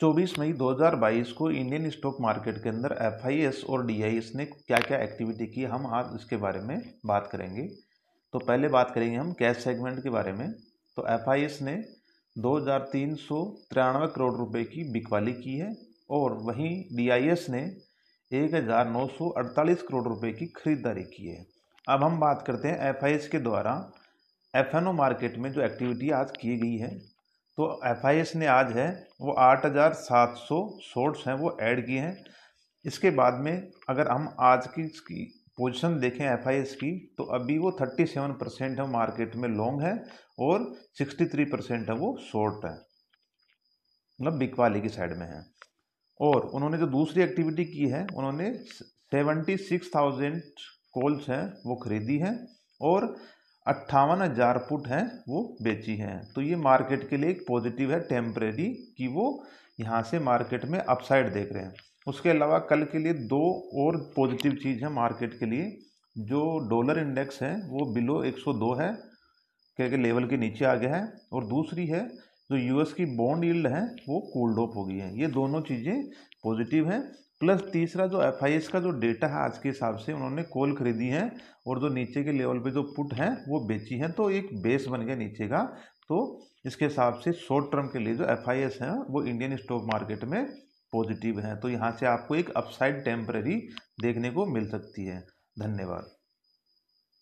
24 मई 2022 को Indian stock market के अंदर एफआईएस और डीआईएस ने क्या क्या एक्टिविटी की हम आज इसके बारे में बात करेंगे। तो पहले बात करेंगे हम कैश सेगमेंट के बारे में। तो एफआईएस ने दो हज़ार तीन सौ तिरानवे करोड़ रुपए की बिकवाली की है और वहीं डीआईएस ने एक हज़ार नौ सौ अड़तालीस करोड़ रुपए की खरीदारी की है। अब हम बात करते हैं एफआईएस के द्वारा एफएनओ मार्केट में जो एक्टिविटी आज की गई है। तो एफआईएस ने आज है, वो आठ हज़ार सात सौ शॉर्ट्स हैं, वो ऐड किए हैं। इसके बाद में अगर हम आज की इसकी पोजीशन देखें एफआईएस की तो अभी वो थर्टी सेवन परसेंट है मार्केट में लॉन्ग है और सिक्सटी थ्री परसेंट है, वो शॉर्ट है। मतलब बिक वाली की साइड में है। और उन्होंने जो दूसरी एक्टिविटी की है, उन्होंने सेवेंटी सिक्स थाउज़ेंड कॉल्स हैं, वो खरीदी हैं और अट्ठावन हज़ार फुट हैं, वो बेची हैं। तो ये मार्केट के लिए एक पॉजिटिव है, टेम्परेरी, कि वो यहाँ से मार्केट में अपसाइड देख रहे हैं। उसके अलावा कल के लिए दो और पॉजिटिव चीज़ है मार्केट के लिए। जो डॉलर इंडेक्स है, वो बिलो 102 है क्या लेवल के नीचे आ गया है। और दूसरी है जो यूएस की बॉन्ड यील्ड है, वो कोल्ड ऑफ़ हो गई है। ये दोनों चीज़ें पॉजिटिव हैं। प्लस तीसरा जो एफआईएस का जो डेटा है, आज के हिसाब से उन्होंने कोल खरीदी है और जो नीचे के लेवल पे जो पुट हैं, वो बेची हैं। तो एक बेस बन गया नीचे का। तो इसके हिसाब से शॉर्ट टर्म के लिए जो एफआईएस है, वो इंडियन स्टॉक मार्केट में पॉजिटिव हैं। तो यहाँ से आपको एक अपसाइड टेम्पररी देखने को मिल सकती है। धन्यवाद।